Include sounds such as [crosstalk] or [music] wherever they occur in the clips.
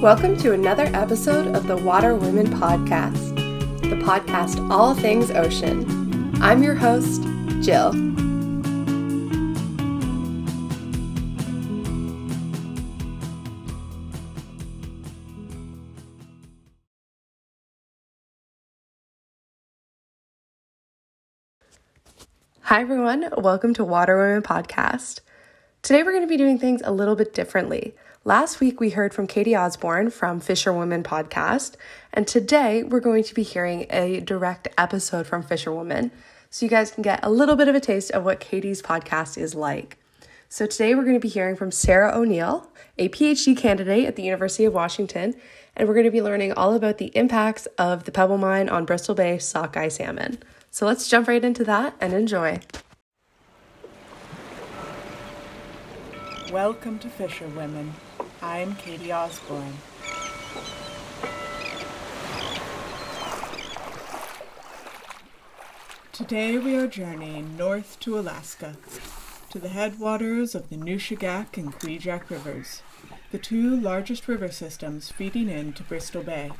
Welcome to another episode of the Water Women Podcast, the podcast all things ocean. I'm your host, Jill. Hi, everyone. Welcome to Water Women Podcast. Today, we're going to be doing things a little bit differently. Last week, we heard from Katie Osborne from Fisherwoman Podcast, and today we're going to be hearing a direct episode from Fisherwoman so you guys can get a little bit of a taste of what Katie's podcast is like. So, today we're going to be hearing from Sarah O'Neill, a PhD candidate at the University of Washington, and we're going to be learning all about the impacts of the Pebble Mine on Bristol Bay sockeye salmon. So, let's jump right into that and enjoy. Welcome to Fisherwomen. I'm Katie Osborne. Today we are journeying north to Alaska, to the headwaters of the Nushagak and Kvichak rivers, the two largest river systems feeding into Bristol Bay.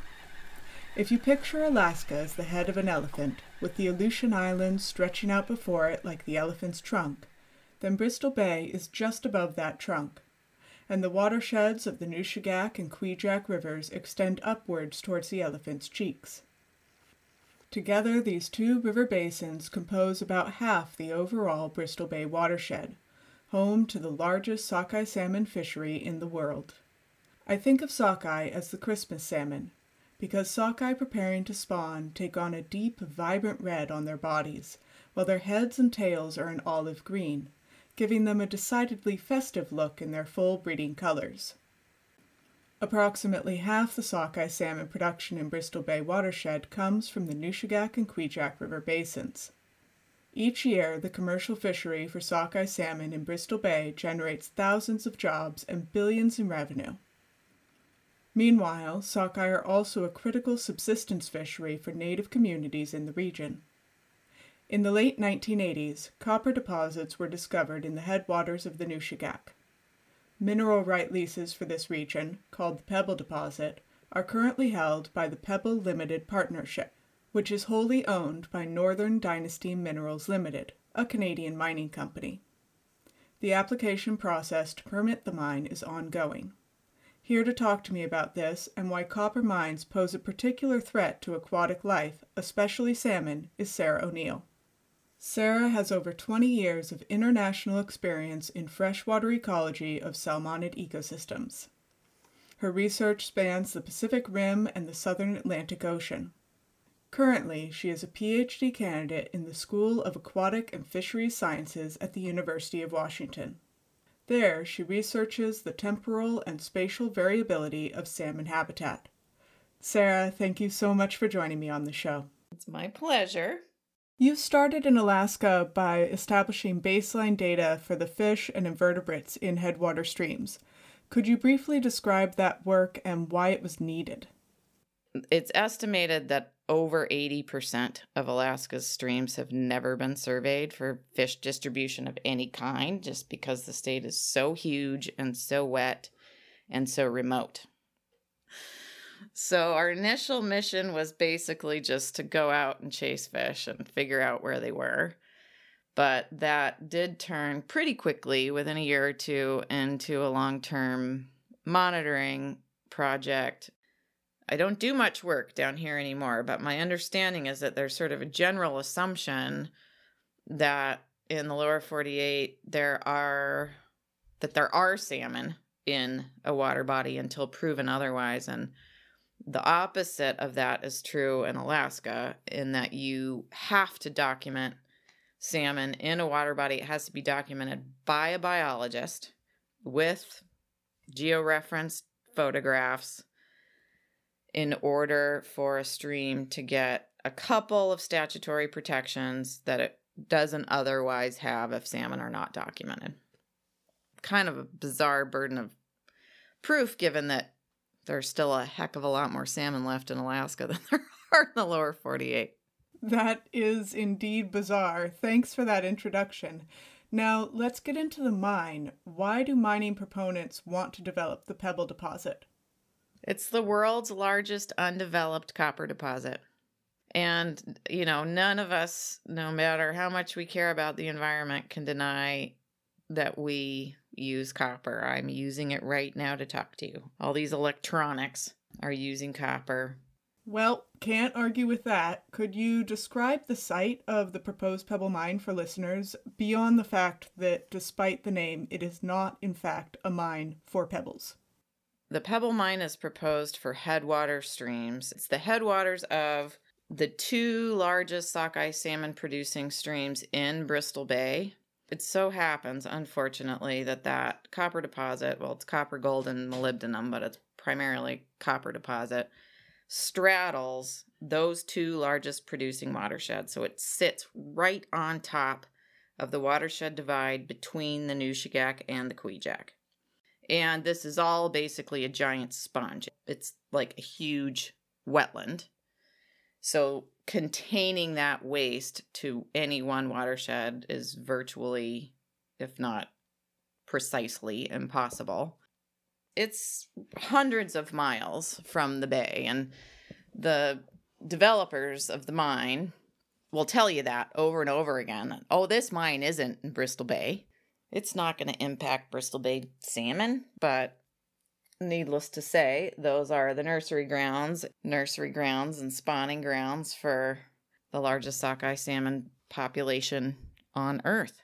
If you picture Alaska as the head of an elephant, with the Aleutian Islands stretching out before it like the elephant's trunk, then Bristol Bay is just above that trunk, and the watersheds of the Nushagak and Kvichak rivers extend upwards towards the elephant's cheeks. Together, these two river basins compose about half the overall Bristol Bay watershed, home to the largest sockeye salmon fishery in the world. I think of sockeye as the Christmas salmon, because sockeye preparing to spawn take on a deep, vibrant red on their bodies, while their heads and tails are an olive green, giving them a decidedly festive look in their full breeding colors. Approximately half the sockeye salmon production in Bristol Bay watershed comes from the Nushagak and Kvichak River basins. Each year, the commercial fishery for sockeye salmon in Bristol Bay generates thousands of jobs and billions in revenue. Meanwhile, sockeye are also a critical subsistence fishery for native communities in the region. In the late 1980s, copper deposits were discovered in the headwaters of the Nushagak. Mineral right leases for this region, called the Pebble Deposit, are currently held by the Pebble Limited Partnership, which is wholly owned by Northern Dynasty Minerals Limited, a Canadian mining company. The application process to permit the mine is ongoing. Here to talk to me about this and why copper mines pose a particular threat to aquatic life, especially salmon, is Sarah O'Neill. Sarah has over 20 years of international experience in freshwater ecology of salmonid ecosystems. Her research spans the Pacific Rim and the southern Atlantic Ocean. Currently, she is a PhD candidate in the School of Aquatic and Fisheries Sciences at the University of Washington. There, she researches the temporal and spatial variability of salmon habitat. Sarah, thank you so much for joining me on the show. It's my pleasure. You started in Alaska by establishing baseline data for the fish and invertebrates in headwater streams. Could you briefly describe that work and why it was needed? It's estimated that over 80% of Alaska's streams have never been surveyed for fish distribution of any kind, just because the state is so huge and so wet and so remote. So, our initial mission was basically just to go out and chase fish and figure out where they were. But that did turn pretty quickly within a year or two into a long term monitoring project. I don't do much work down here anymore, but my understanding is that there's sort of a general assumption that in the lower 48 there are that there are salmon in a water body until proven otherwise and the opposite of that is true in Alaska, in that you have to document salmon in a water body. It has to be documented by a biologist with georeferenced photographs in order for a stream to get a couple of statutory protections that it doesn't otherwise have if salmon are not documented. Kind of a bizarre burden of proof given that there's still a heck of a lot more salmon left in Alaska [laughs] than there are in the lower 48. That is indeed bizarre. Thanks for that introduction. Now, let's get into the mine. Why do mining proponents want to develop the Pebble deposit? It's the world's largest undeveloped copper deposit. And, you know, none of us, no matter how much we care about the environment, can deny that we use copper. I'm using it right now to talk to you. All these electronics are using copper. Well, can't argue with that. Could you describe the site of the proposed Pebble Mine for listeners beyond the fact that, despite the name, it is not, in fact, a mine for pebbles? The Pebble Mine is proposed for headwater streams. It's the headwaters of the two largest sockeye salmon producing streams in Bristol Bay. It so happens, unfortunately, that that copper deposit, well, it's copper, gold, and molybdenum, but it's primarily copper deposit, straddles those two largest producing watersheds. So it sits right on top of the watershed divide between the New Nushagak and the Kvichak. And this is all basically a giant sponge. It's like a huge wetland. So containing that waste to any one watershed is virtually, if not precisely, impossible. It's hundreds of miles from the bay, and the developers of the mine will tell you that over and over again. Oh, this mine isn't in Bristol Bay. It's not going to impact Bristol Bay salmon, but needless to say, those are the nursery grounds, nursery grounds and spawning grounds for the largest sockeye salmon population on Earth.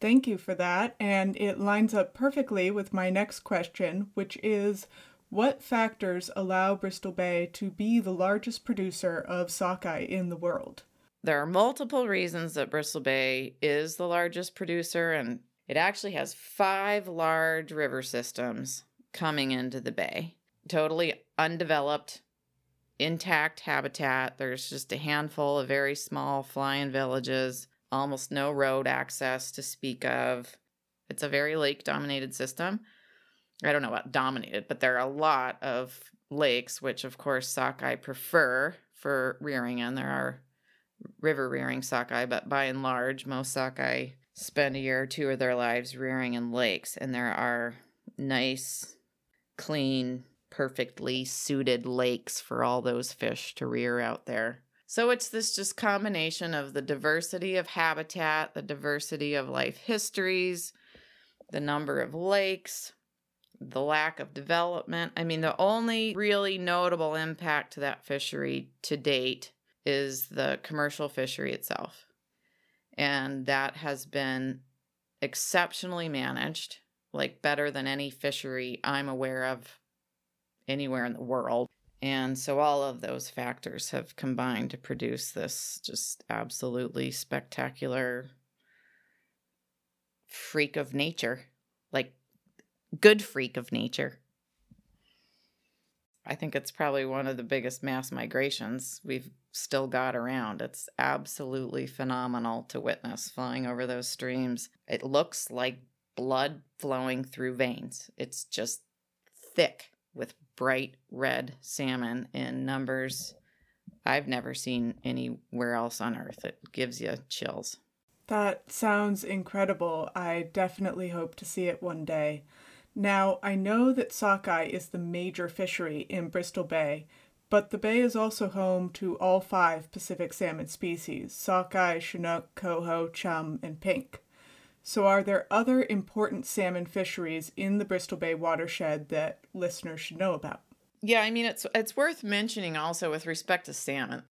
Thank you for that. And it lines up perfectly with my next question, which is what factors allow Bristol Bay to be the largest producer of sockeye in the world? There are multiple reasons that Bristol Bay is the largest producer, and it actually has five large river systems coming into the bay. Totally undeveloped, intact habitat. There's just a handful of very small fly-in villages, almost no road access to speak of. It's a very lake dominated system. I don't know about dominated, but there are a lot of lakes, which of course sockeye prefer for rearing in. There are river rearing sockeye, but by and large, most sockeye spend a year or two of their lives rearing in lakes, and there are nice, clean, perfectly suited lakes for all those fish to rear out there. So it's this just combination of the diversity of habitat, the diversity of life histories, the number of lakes, the lack of development. I mean, the only really notable impact to that fishery to date is the commercial fishery itself and that has been exceptionally managed, like better than any fishery I'm aware of anywhere in the world. And so all of those factors have combined to produce this just absolutely spectacular freak of nature, like good freak of nature. I think it's probably one of the biggest mass migrations we've still got around. It's absolutely phenomenal to witness flying over those streams. It looks like blood flowing through veins. It's just thick with bright red salmon in numbers I've never seen anywhere else on earth. It gives you chills. That sounds incredible. I definitely hope to see it one day. Now, I know that sockeye is the major fishery in Bristol Bay, but the bay is also home to all five Pacific salmon species sockeye, chinook, coho, chum, and pink. So, are there other important salmon fisheries in the Bristol Bay watershed that listeners should know about? Yeah, I mean it's it's worth mentioning also with respect to salmon.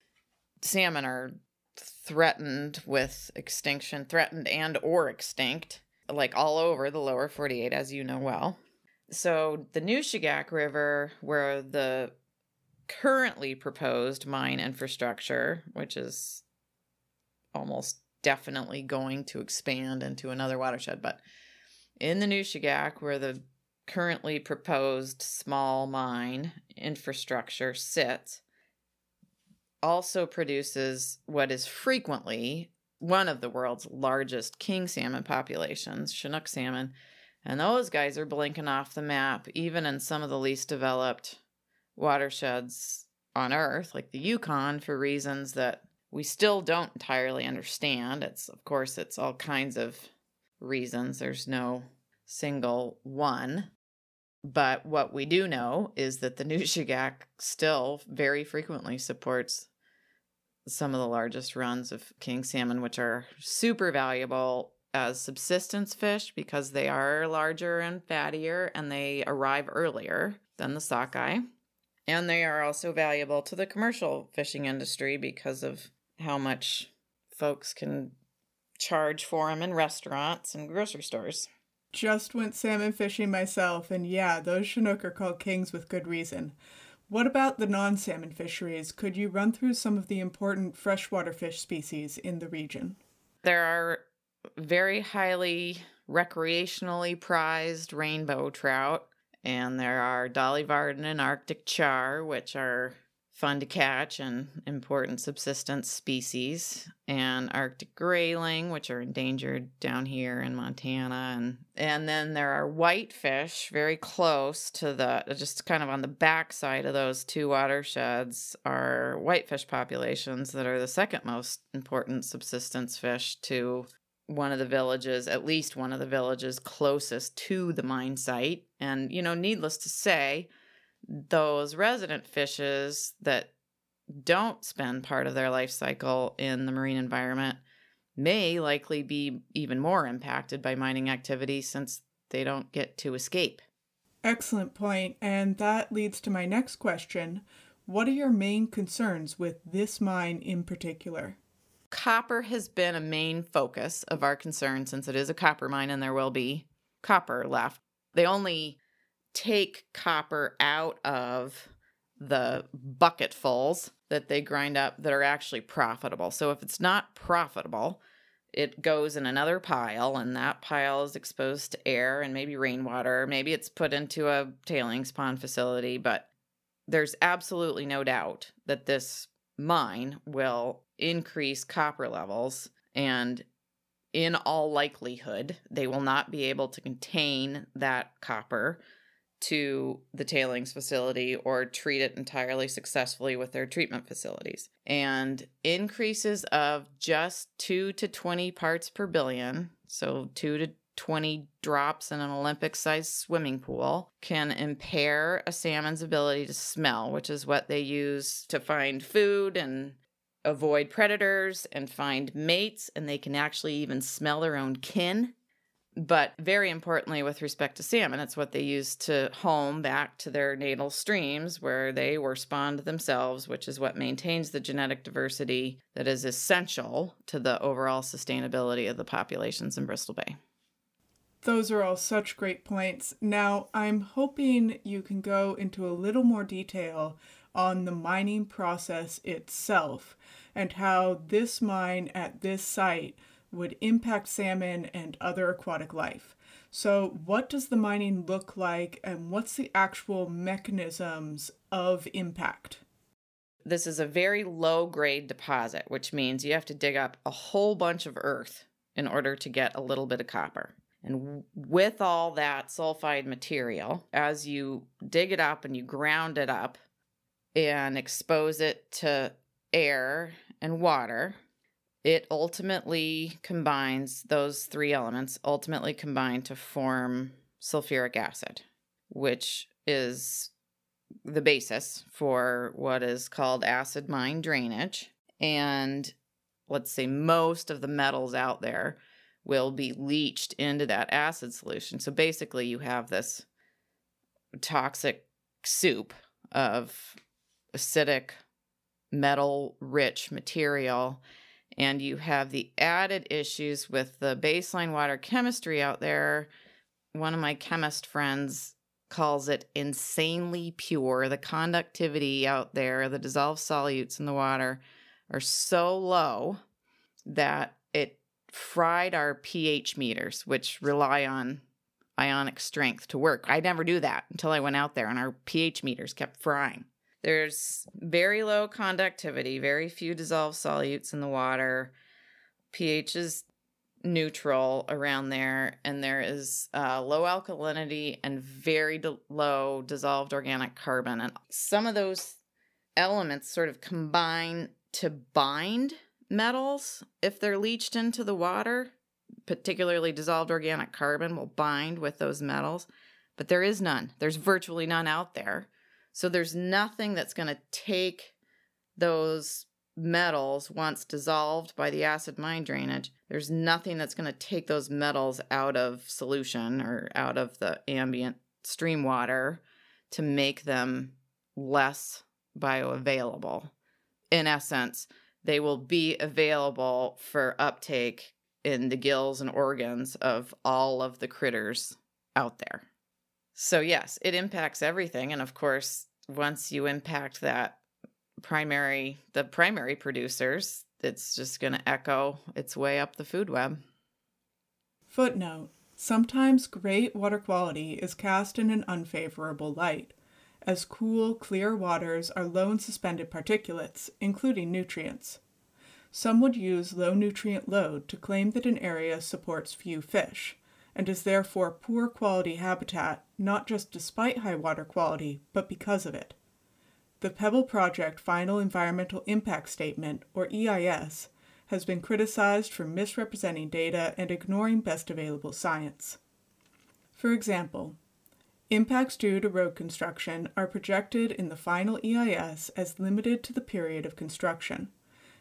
Salmon are threatened with extinction, threatened and or extinct like all over the lower 48, as you know well. So the Nushagak River, where the currently proposed mine infrastructure, which is almost definitely going to expand into another watershed, but in the Nushagak, where the currently proposed small mine infrastructure sits, also produces what is frequently one of the world's largest king salmon populations, Chinook salmon, and those guys are blinking off the map, even in some of the least developed watersheds on Earth, like the Yukon, for reasons that we still don't entirely understand. It's, of course, it's all kinds of reasons. There's no single one. But what we do know is that the Nushagak still very frequently supports some of the largest runs of king salmon, which are super valuable as subsistence fish because they are larger and fattier and they arrive earlier than the sockeye. And they are also valuable to the commercial fishing industry because of how much folks can charge for them in restaurants and grocery stores. Just went salmon fishing myself, and yeah, those Chinook are called kings with good reason. What about the non salmon fisheries? Could you run through some of the important freshwater fish species in the region? There are very highly recreationally prized rainbow trout, and there are Dolly Varden and Arctic char, which are fun to catch and important subsistence species, and Arctic grayling, which are endangered down here in Montana, and and then there are whitefish very close to the just kind of on the backside of those two watersheds are whitefish populations that are the second most important subsistence fish to one of the villages, at least one of the villages closest to the mine site. And, you know, needless to say, those resident fishes that don't spend part of their life cycle in the marine environment may likely be even more impacted by mining activity since they don't get to escape. Excellent point, and that leads to my next question. What are your main concerns with this mine in particular? Copper has been a main focus of our concern since it is a copper mine and there will be copper left. They only take copper out of the bucketfuls that they grind up that are actually profitable. So if it's not profitable, it goes in another pile and that pile is exposed to air and maybe rainwater. Maybe it's put into a tailings pond facility, but there's absolutely no doubt that this mine will increase copper levels and in all likelihood they will not be able to contain that copper to the tailings facility or treat it entirely successfully with their treatment facilities. And increases of just 2 to 20 parts per billion, so 2 to 20 drops in an Olympic sized swimming pool can impair a salmon's ability to smell, which is what they use to find food and avoid predators and find mates. And they can actually even smell their own kin but very importantly, with respect to salmon, it's what they use to home back to their natal streams where they were spawned themselves, which is what maintains the genetic diversity that is essential to the overall sustainability of the populations in Bristol Bay. Those are all such great points. Now, I'm hoping you can go into a little more detail on the mining process itself and how this mine at this site would impact salmon and other aquatic life. So, what does the mining look like, and what's the actual mechanisms of impact? This is a very low grade deposit, which means you have to dig up a whole bunch of earth in order to get a little bit of copper. And with all that sulfide material, as you dig it up and you ground it up and expose it to air and water, it ultimately combines those three elements ultimately combine to form sulfuric acid which is the basis for what is called acid mine drainage. And let's say most of the metals out there will be leached into that acid solution. So basically you have this toxic soup of acidic metal rich material and you have the added issues with the baseline water chemistry out there. One of my chemist friends calls it insanely pure. The conductivity out there, the dissolved solutes in the water are so low that it fried our pH meters, which rely on ionic strength to work. I never knew that until I went out there and our pH meters kept frying. There's very low conductivity, very few dissolved solutes in the water. pH is neutral around there, and there is uh, low alkalinity and very d- low dissolved organic carbon. And some of those elements sort of combine to bind metals if they're leached into the water, particularly dissolved organic carbon will bind with those metals. but there is none. There's virtually none out there. So there's nothing that's going to take those metals once dissolved by the acid mine drainage. There's nothing that's going to take those metals out of solution or out of the ambient stream water to make them less bioavailable. In essence, they will be available for uptake in the gills and organs of all of the critters out there. So, yes, it impacts everything. And of course, once you impact that primary, the primary producers, it's just going to echo its way up the food web. Footnote Sometimes great water quality is cast in an unfavorable light, as cool, clear waters are low in suspended particulates, including nutrients. Some would use low nutrient load to claim that an area supports few fish, and is therefore poor quality habitat not just despite high water quality, but because of it. The Pebble Project Final Environmental Impact Statement, or EIS, has been criticized for misrepresenting data and ignoring best available science. For example, impacts due to road construction are projected in the final EIS as limited to the period of construction,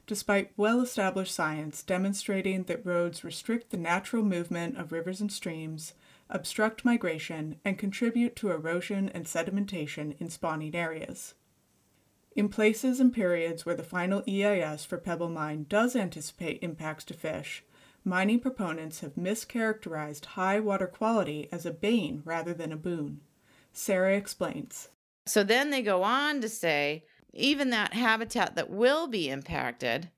despite well established science demonstrating that roads restrict the natural movement of rivers and streams, obstruct migration, and contribute to erosion and sedimentation in spawning areas. In places and periods where the final EIS for Pebble Mine does anticipate impacts to fish, mining proponents have mischaracterized high water quality as a bane rather than a boon. Sarah explains. So then they go on to say even that habitat that will be impacted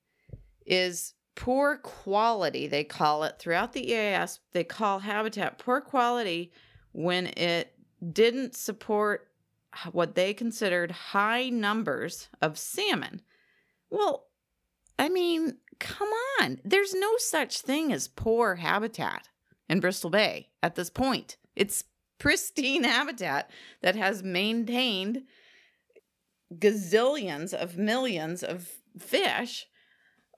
is poor quality, they call it throughout the EIS, They call habitat poor quality when it didn't support what they considered high numbers of salmon. Well, I mean, come on. There's no such thing as poor habitat in Bristol Bay at this point. It's pristine [laughs] habitat that has maintained gazillions of millions of fish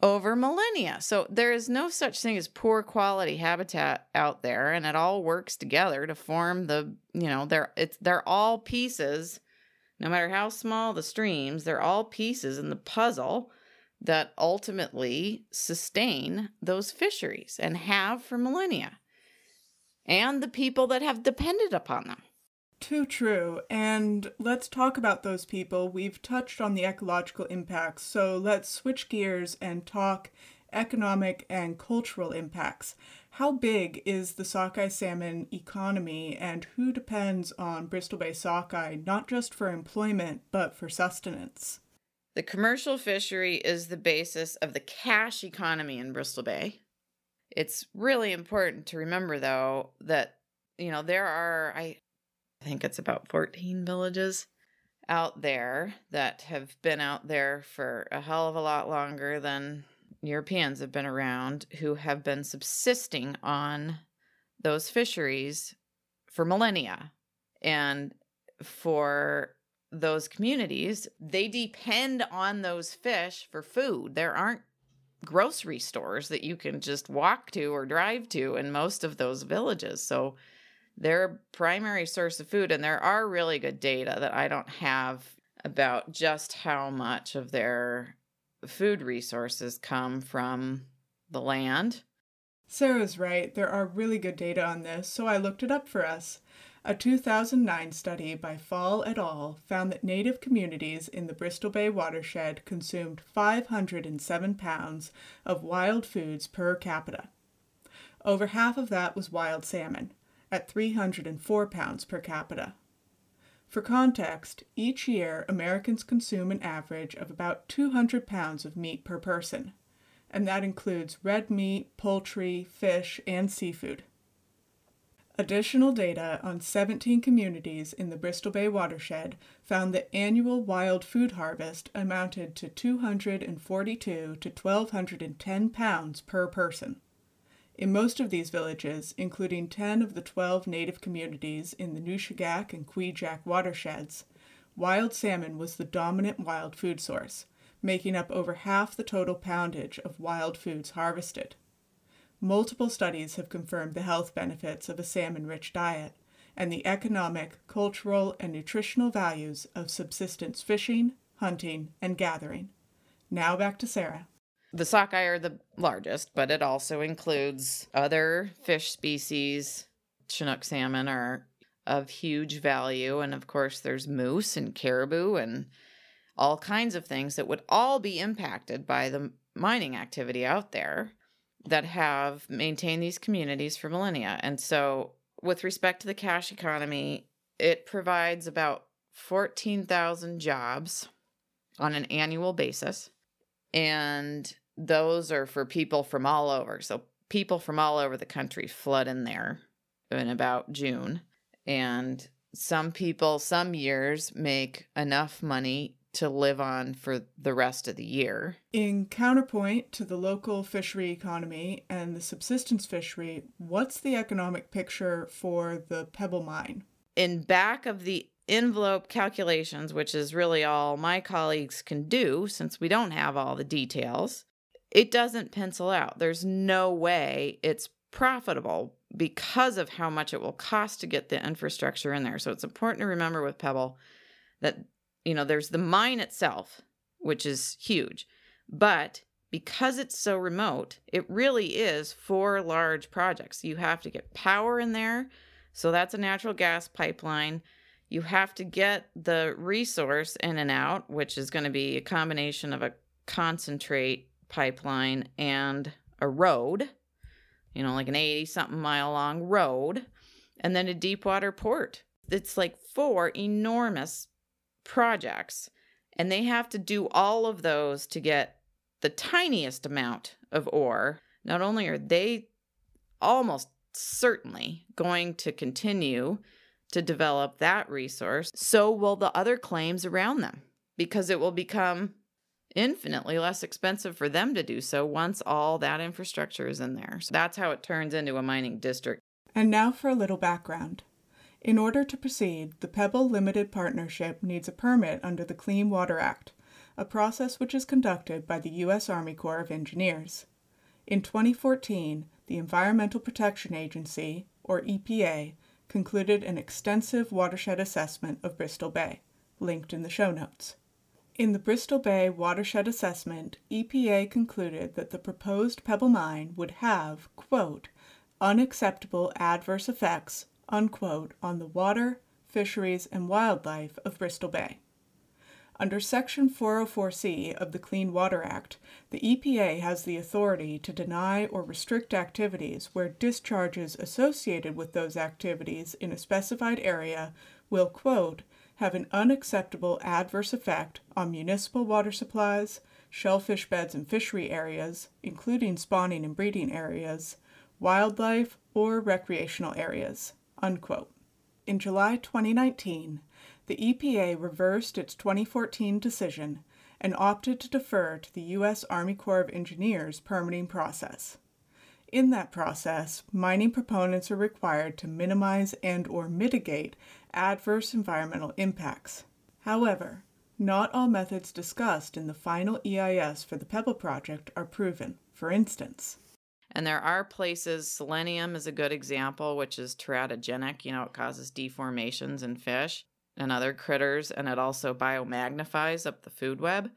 over millennia. So there is no such thing as poor quality habitat out there and it all works together to form the, you know, they're it's they're all pieces no matter how small the streams, they're all pieces in the puzzle that ultimately sustain those fisheries and have for millennia and the people that have depended upon them. Too true. And let's talk about those people. We've touched on the ecological impacts, so let's switch gears and talk economic and cultural impacts. How big is the sockeye salmon economy and who depends on Bristol Bay sockeye not just for employment but for sustenance? The commercial fishery is the basis of the cash economy in Bristol Bay. It's really important to remember though that you know there are I I think it's about 14 villages out there that have been out there for a hell of a lot longer than Europeans have been around who have been subsisting on those fisheries for millennia. And for those communities, they depend on those fish for food. There aren't grocery stores that you can just walk to or drive to in most of those villages. So their primary source of food, and there are really good data that I don't have about just how much of their food resources come from the land. Sarah's right. There are really good data on this, so I looked it up for us. A 2009 study by Fall et al. found that Native communities in the Bristol Bay watershed consumed 507 pounds of wild foods per capita. Over half of that was wild salmon, at 304 pounds per capita. For context, each year Americans consume an average of about 200 pounds of meat per person, and that includes red meat, poultry, fish, and seafood. Additional data on 17 communities in the Bristol Bay watershed found that annual wild food harvest amounted to 242 to 1,210 pounds per person. In most of these villages, including 10 of the 12 native communities in the Nushagak and Kvichak watersheds, wild salmon was the dominant wild food source, making up over half the total poundage of wild foods harvested. Multiple studies have confirmed the health benefits of a salmon rich diet, and the economic, cultural, and nutritional values of subsistence fishing, hunting, and gathering. Now back to Sarah. The sockeye are the largest, but it also includes other fish species. Chinook salmon are of huge value. And of course, there's moose and caribou and all kinds of things that would all be impacted by the mining activity out there that have maintained these communities for millennia. And so, with respect to the cash economy, it provides about 14,000 jobs on an annual basis. And those are for people from all over. So, people from all over the country flood in there in about June. And some people, some years, make enough money to live on for the rest of the year. In counterpoint to the local fishery economy and the subsistence fishery, what's the economic picture for the pebble mine? In back of the envelope calculations, which is really all my colleagues can do since we don't have all the details, it doesn't pencil out. There's no way it's profitable because of how much it will cost to get the infrastructure in there. So it's important to remember with Pebble that you know, there's the mine itself, which is huge, but because it's so remote, it really is four large projects. You have to get power in there. So that's a natural gas pipeline. You have to get the resource in and out, which is going to be a combination of a concentrate pipeline and a road, you know, like an 80 something mile long road, and then a deep water port. It's like four enormous projects, and they have to do all of those to get the tiniest amount of ore. Not only are they almost certainly going to continue to develop that resource, so will the other claims around them because it will become infinitely less expensive for them to do so once all that infrastructure is in there. So that's how it turns into a mining district. And now for a little background. In order to proceed, the Pebble Limited Partnership needs a permit under the Clean Water Act, a process which is conducted by the U.S. Army Corps of Engineers. In 2014, the Environmental Protection Agency, or EPA, concluded an extensive watershed assessment of Bristol Bay, linked in the show notes. In the Bristol Bay Watershed Assessment, EPA concluded that the proposed Pebble Mine would have, quote, unacceptable adverse effects unquote, on the water, fisheries, and wildlife of Bristol Bay. Under Section 404C of the Clean Water Act, the EPA has the authority to deny or restrict activities where discharges associated with those activities in a specified area will, quote, have an unacceptable adverse effect on municipal water supplies, shellfish beds and fishery areas, including spawning and breeding areas, wildlife, or recreational areas. Unquote. In July 2019, the EPA reversed its 2014 decision and opted to defer to the U.S. Army Corps of Engineers permitting process. In that process, mining proponents are required to minimize and or mitigate adverse environmental impacts. However, not all methods discussed in the final EIS for the Pebble project are proven. For instance, and there are places, selenium is a good example, which is teratogenic. You know, it causes deformations in fish and other critters, and it also biomagnifies up the food web.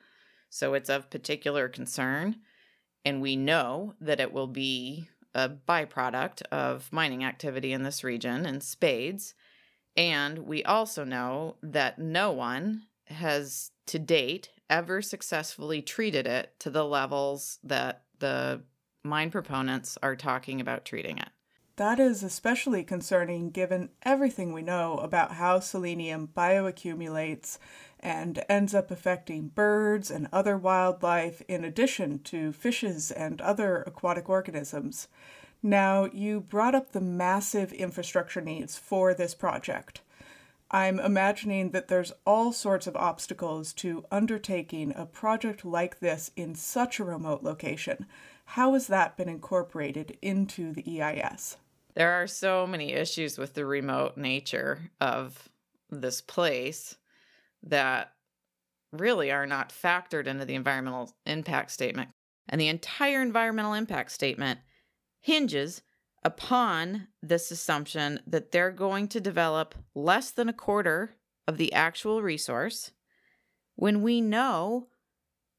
So it's of particular concern. And we know that it will be a byproduct of mining activity in this region in spades. And we also know that no one has to date ever successfully treated it to the levels that the mine proponents are talking about treating it. That is especially concerning given everything we know about how selenium bioaccumulates and ends up affecting birds and other wildlife, in addition to fishes and other aquatic organisms. Now, you brought up the massive infrastructure needs for this project. I'm imagining that there's all sorts of obstacles to undertaking a project like this in such a remote location. How has that been incorporated into the EIS? There are so many issues with the remote nature of this place that really are not factored into the environmental impact statement. And the entire environmental impact statement hinges upon this assumption that they're going to develop less than a quarter of the actual resource when we know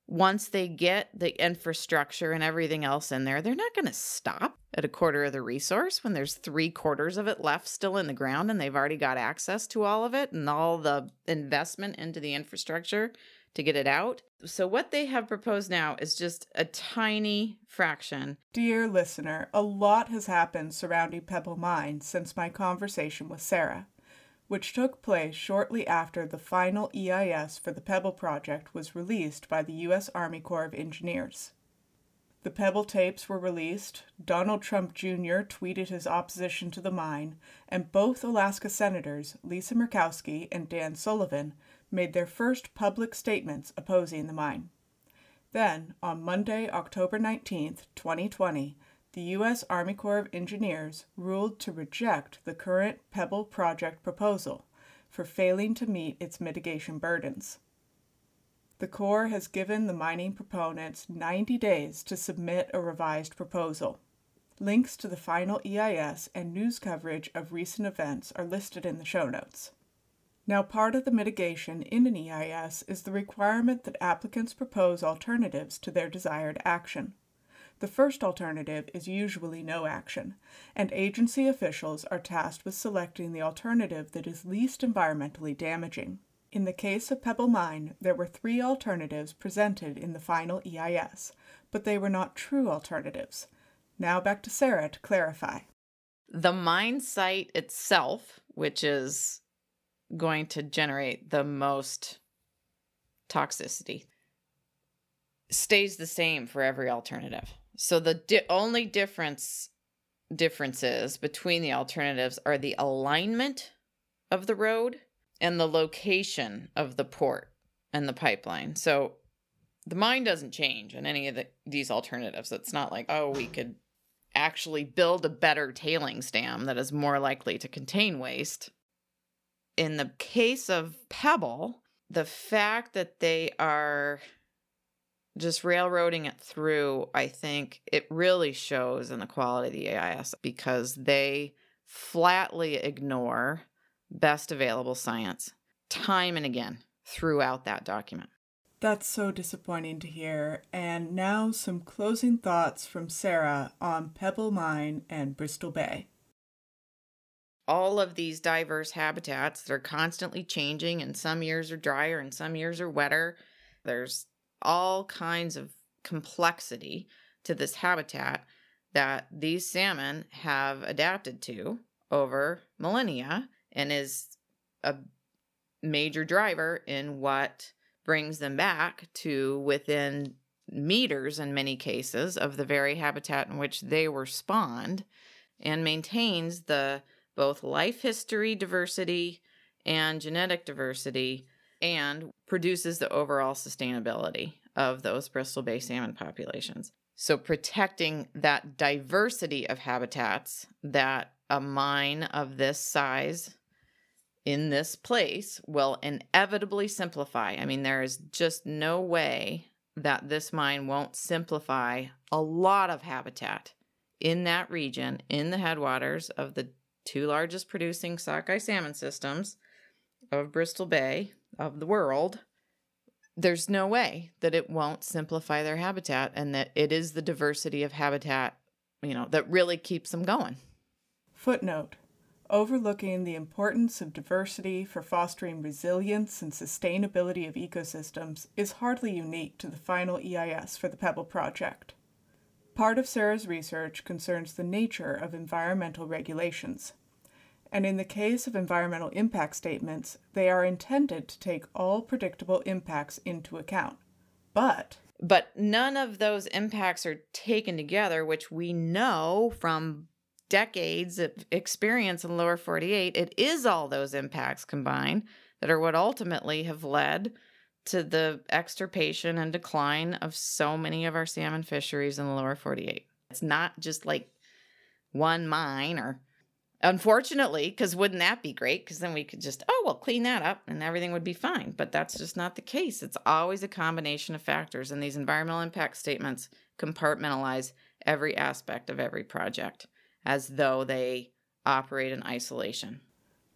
once they get the infrastructure and everything else in there, they're not going to stop at a quarter of the resource when there's three quarters of it left still in the ground and they've already got access to all of it and all the investment into the infrastructure to get it out. So, what they have proposed now is just a tiny fraction. Dear listener, a lot has happened surrounding Pebble Mine since my conversation with Sarah, which took place shortly after the final EIS for the Pebble project was released by the U.S. Army Corps of Engineers. The Pebble tapes were released, Donald Trump Jr. tweeted his opposition to the mine, and both Alaska senators, Lisa Murkowski and Dan Sullivan, made their first public statements opposing the mine. Then, on Monday, October 19, 2020, the U.S. Army Corps of Engineers ruled to reject the current Pebble project proposal for failing to meet its mitigation burdens. The Corps has given the mining proponents 90 days to submit a revised proposal. Links to the final EIS and news coverage of recent events are listed in the show notes. Now, part of the mitigation in an EIS is the requirement that applicants propose alternatives to their desired action. The first alternative is usually no action, and agency officials are tasked with selecting the alternative that is least environmentally damaging. In the case of Pebble Mine, there were three alternatives presented in the final EIS, but they were not true alternatives. Now back to Sarah to clarify. The mine site itself, which is going to generate the most toxicity stays the same for every alternative. So the di- only difference differences between the alternatives are the alignment of the road and the location of the port and the pipeline. So the mine doesn't change in any of the, these alternatives. It's not like, oh, we could actually build a better tailings dam that is more likely to contain waste in the case of Pebble, the fact that they are just railroading it through, I think it really shows in the quality of the EIS because they flatly ignore best available science time and again throughout that document. That's so disappointing to hear. And now some closing thoughts from Sarah on Pebble Mine and Bristol Bay all of these diverse habitats that are constantly changing and some years are drier and some years are wetter there's all kinds of complexity to this habitat that these salmon have adapted to over millennia and is a major driver in what brings them back to within meters in many cases of the very habitat in which they were spawned and maintains the both life history diversity and genetic diversity and produces the overall sustainability of those Bristol Bay salmon populations. So, protecting that diversity of habitats that a mine of this size in this place will inevitably simplify. I mean, there is just no way that this mine won't simplify a lot of habitat in that region, in the headwaters of the two largest producing sockeye salmon systems of Bristol Bay of the world, there's no way that it won't simplify their habitat and that it is the diversity of habitat, you know, that really keeps them going. Footnote Overlooking the importance of diversity for fostering resilience and sustainability of ecosystems is hardly unique to the final EIS for the Pebble Project. Part of Sarah's research concerns the nature of environmental regulations. And in the case of environmental impact statements, they are intended to take all predictable impacts into account. But but none of those impacts are taken together, which we know from decades of experience in lower 48. It is all those impacts combined that are what ultimately have led to the extirpation and decline of so many of our salmon fisheries in the lower 48. It's not just like one mine or unfortunately because wouldn't that be great? Because then we could just oh well clean that up and everything would be fine. But that's just not the case. It's always a combination of factors and these environmental impact statements compartmentalize every aspect of every project as though they operate in isolation.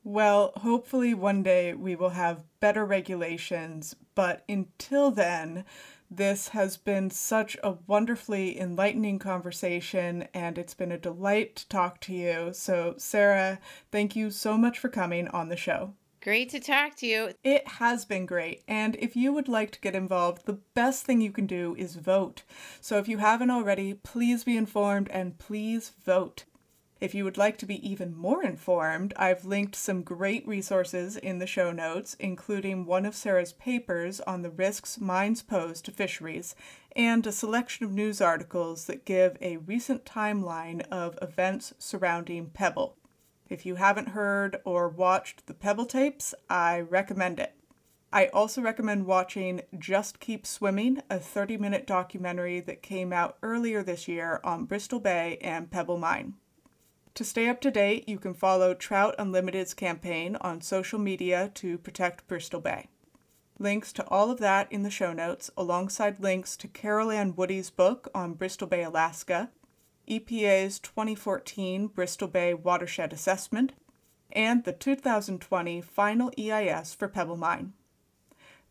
Well, hopefully one day we will have better regulations, but until then, this has been such a wonderfully enlightening conversation, and it's been a delight to talk to you. So, Sarah, thank you so much for coming on the show. Great to talk to you. It has been great. And if you would like to get involved, the best thing you can do is vote. So if you haven't already, please be informed and please vote. If you would like to be even more informed, I've linked some great resources in the show notes, including one of Sarah's papers on the risks mines pose to fisheries and a selection of news articles that give a recent timeline of events surrounding Pebble. If you haven't heard or watched the Pebble tapes, I recommend it. I also recommend watching Just Keep Swimming, a 30 minute documentary that came out earlier this year on Bristol Bay and Pebble Mine. To stay up to date, you can follow Trout Unlimited's campaign on social media to protect Bristol Bay. Links to all of that in the show notes, alongside links to Carol Ann Woody's book on Bristol Bay, Alaska, EPA's 2014 Bristol Bay Watershed Assessment, and the 2020 final EIS for Pebble Mine.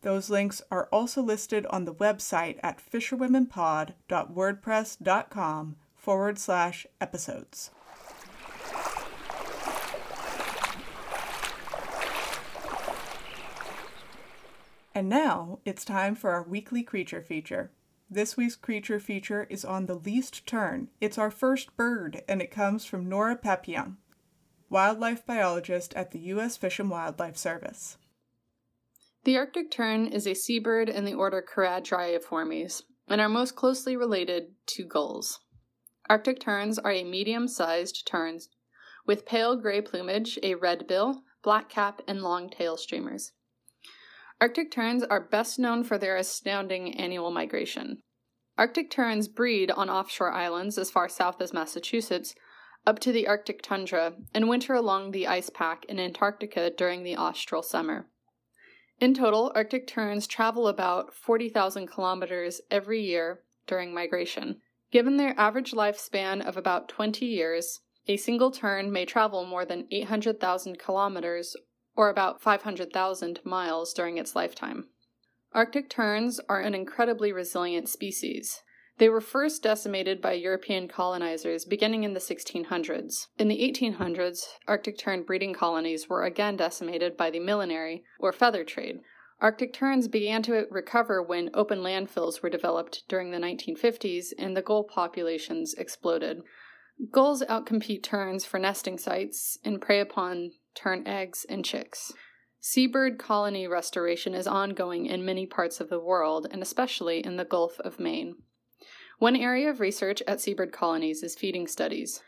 Those links are also listed on the website at fisherwomenpod.wordpress.com forward slash episodes. And now it's time for our weekly creature feature. This week's creature feature is on the least tern. It's our first bird, and it comes from Nora Papillon, wildlife biologist at the U.S. Fish and Wildlife Service. The Arctic tern is a seabird in the order Charadriiformes and are most closely related to gulls. Arctic terns are a medium sized terns with pale gray plumage, a red bill, black cap, and long tail streamers. Arctic terns are best known for their astounding annual migration. Arctic terns breed on offshore islands as far south as Massachusetts, up to the Arctic tundra, and winter along the ice pack in Antarctica during the austral summer. In total, Arctic terns travel about 40,000 kilometers every year during migration. Given their average lifespan of about 20 years, a single tern may travel more than 800,000 kilometers or about 500,000 miles during its lifetime. Arctic terns are an incredibly resilient species. They were first decimated by European colonizers beginning in the 1600s. In the 1800s, Arctic tern breeding colonies were again decimated by the millinery, or feather trade. Arctic terns began to recover when open landfills were developed during the 1950s and the gull populations exploded. Gulls outcompete terns for nesting sites and prey upon tern eggs and chicks. Seabird colony restoration is ongoing in many parts of the world, and especially in the Gulf of Maine. One area of research at seabird colonies is feeding studies.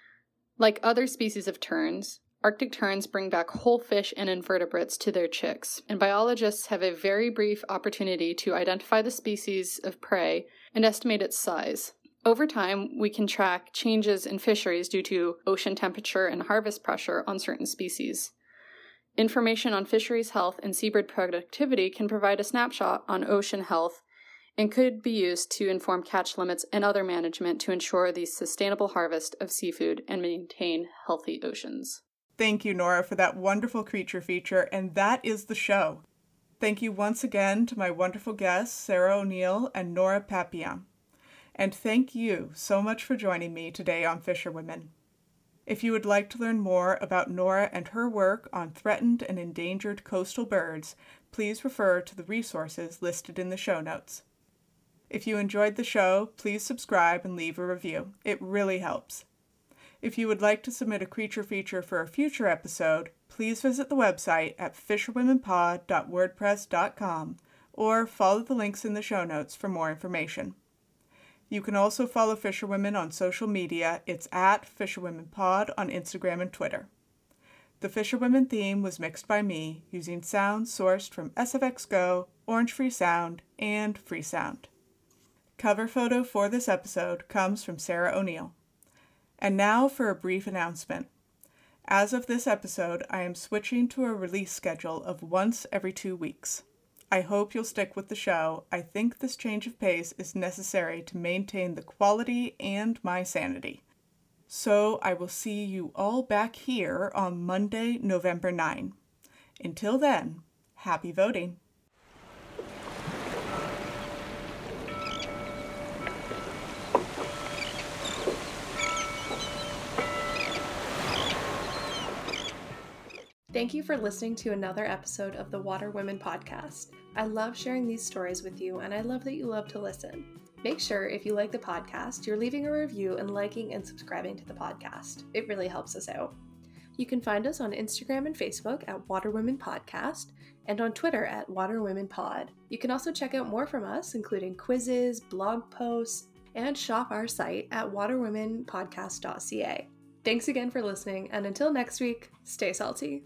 Like other species of terns, Arctic terns bring back whole fish and invertebrates to their chicks, and biologists have a very brief opportunity to identify the species of prey and estimate its size. Over time, we can track changes in fisheries due to ocean temperature and harvest pressure on certain species. Information on fisheries health and seabird productivity can provide a snapshot on ocean health and could be used to inform catch limits and other management to ensure the sustainable harvest of seafood and maintain healthy oceans. Thank you, Nora, for that wonderful creature feature, and that is the show. Thank you once again to my wonderful guests, Sarah O'Neill and Nora Papillon. And thank you so much for joining me today on Fisherwomen. If you would like to learn more about Nora and her work on threatened and endangered coastal birds, please refer to the resources listed in the show notes. If you enjoyed the show, please subscribe and leave a review. It really helps. If you would like to submit a creature feature for a future episode, please visit the website at fisherwomenpod.wordpress.com or follow the links in the show notes for more information. You can also follow Fisherwomen on social media. It's at FisherwomenPod on Instagram and Twitter. The Fisherwomen theme was mixed by me using sounds sourced from SFX Go, Orange Free Sound, and Freesound. Cover photo for this episode comes from Sarah O'Neill. And now for a brief announcement. As of this episode, I am switching to a release schedule of once every two weeks. I hope you'll stick with the show. I think this change of pace is necessary to maintain the quality and my sanity. So I will see you all back here on Monday, November 9. Until then, happy voting. Thank you for listening to another episode of the Water Women podcast. I love sharing these stories with you, and I love that you love to listen. Make sure, if you like the podcast, you're leaving a review and liking and subscribing to the podcast. It really helps us out. You can find us on Instagram and Facebook at Water Women Podcast and on Twitter at Water Women Pod. You can also check out more from us, including quizzes, blog posts, and shop our site at waterwomenpodcast.ca. Thanks again for listening, and until next week, stay salty.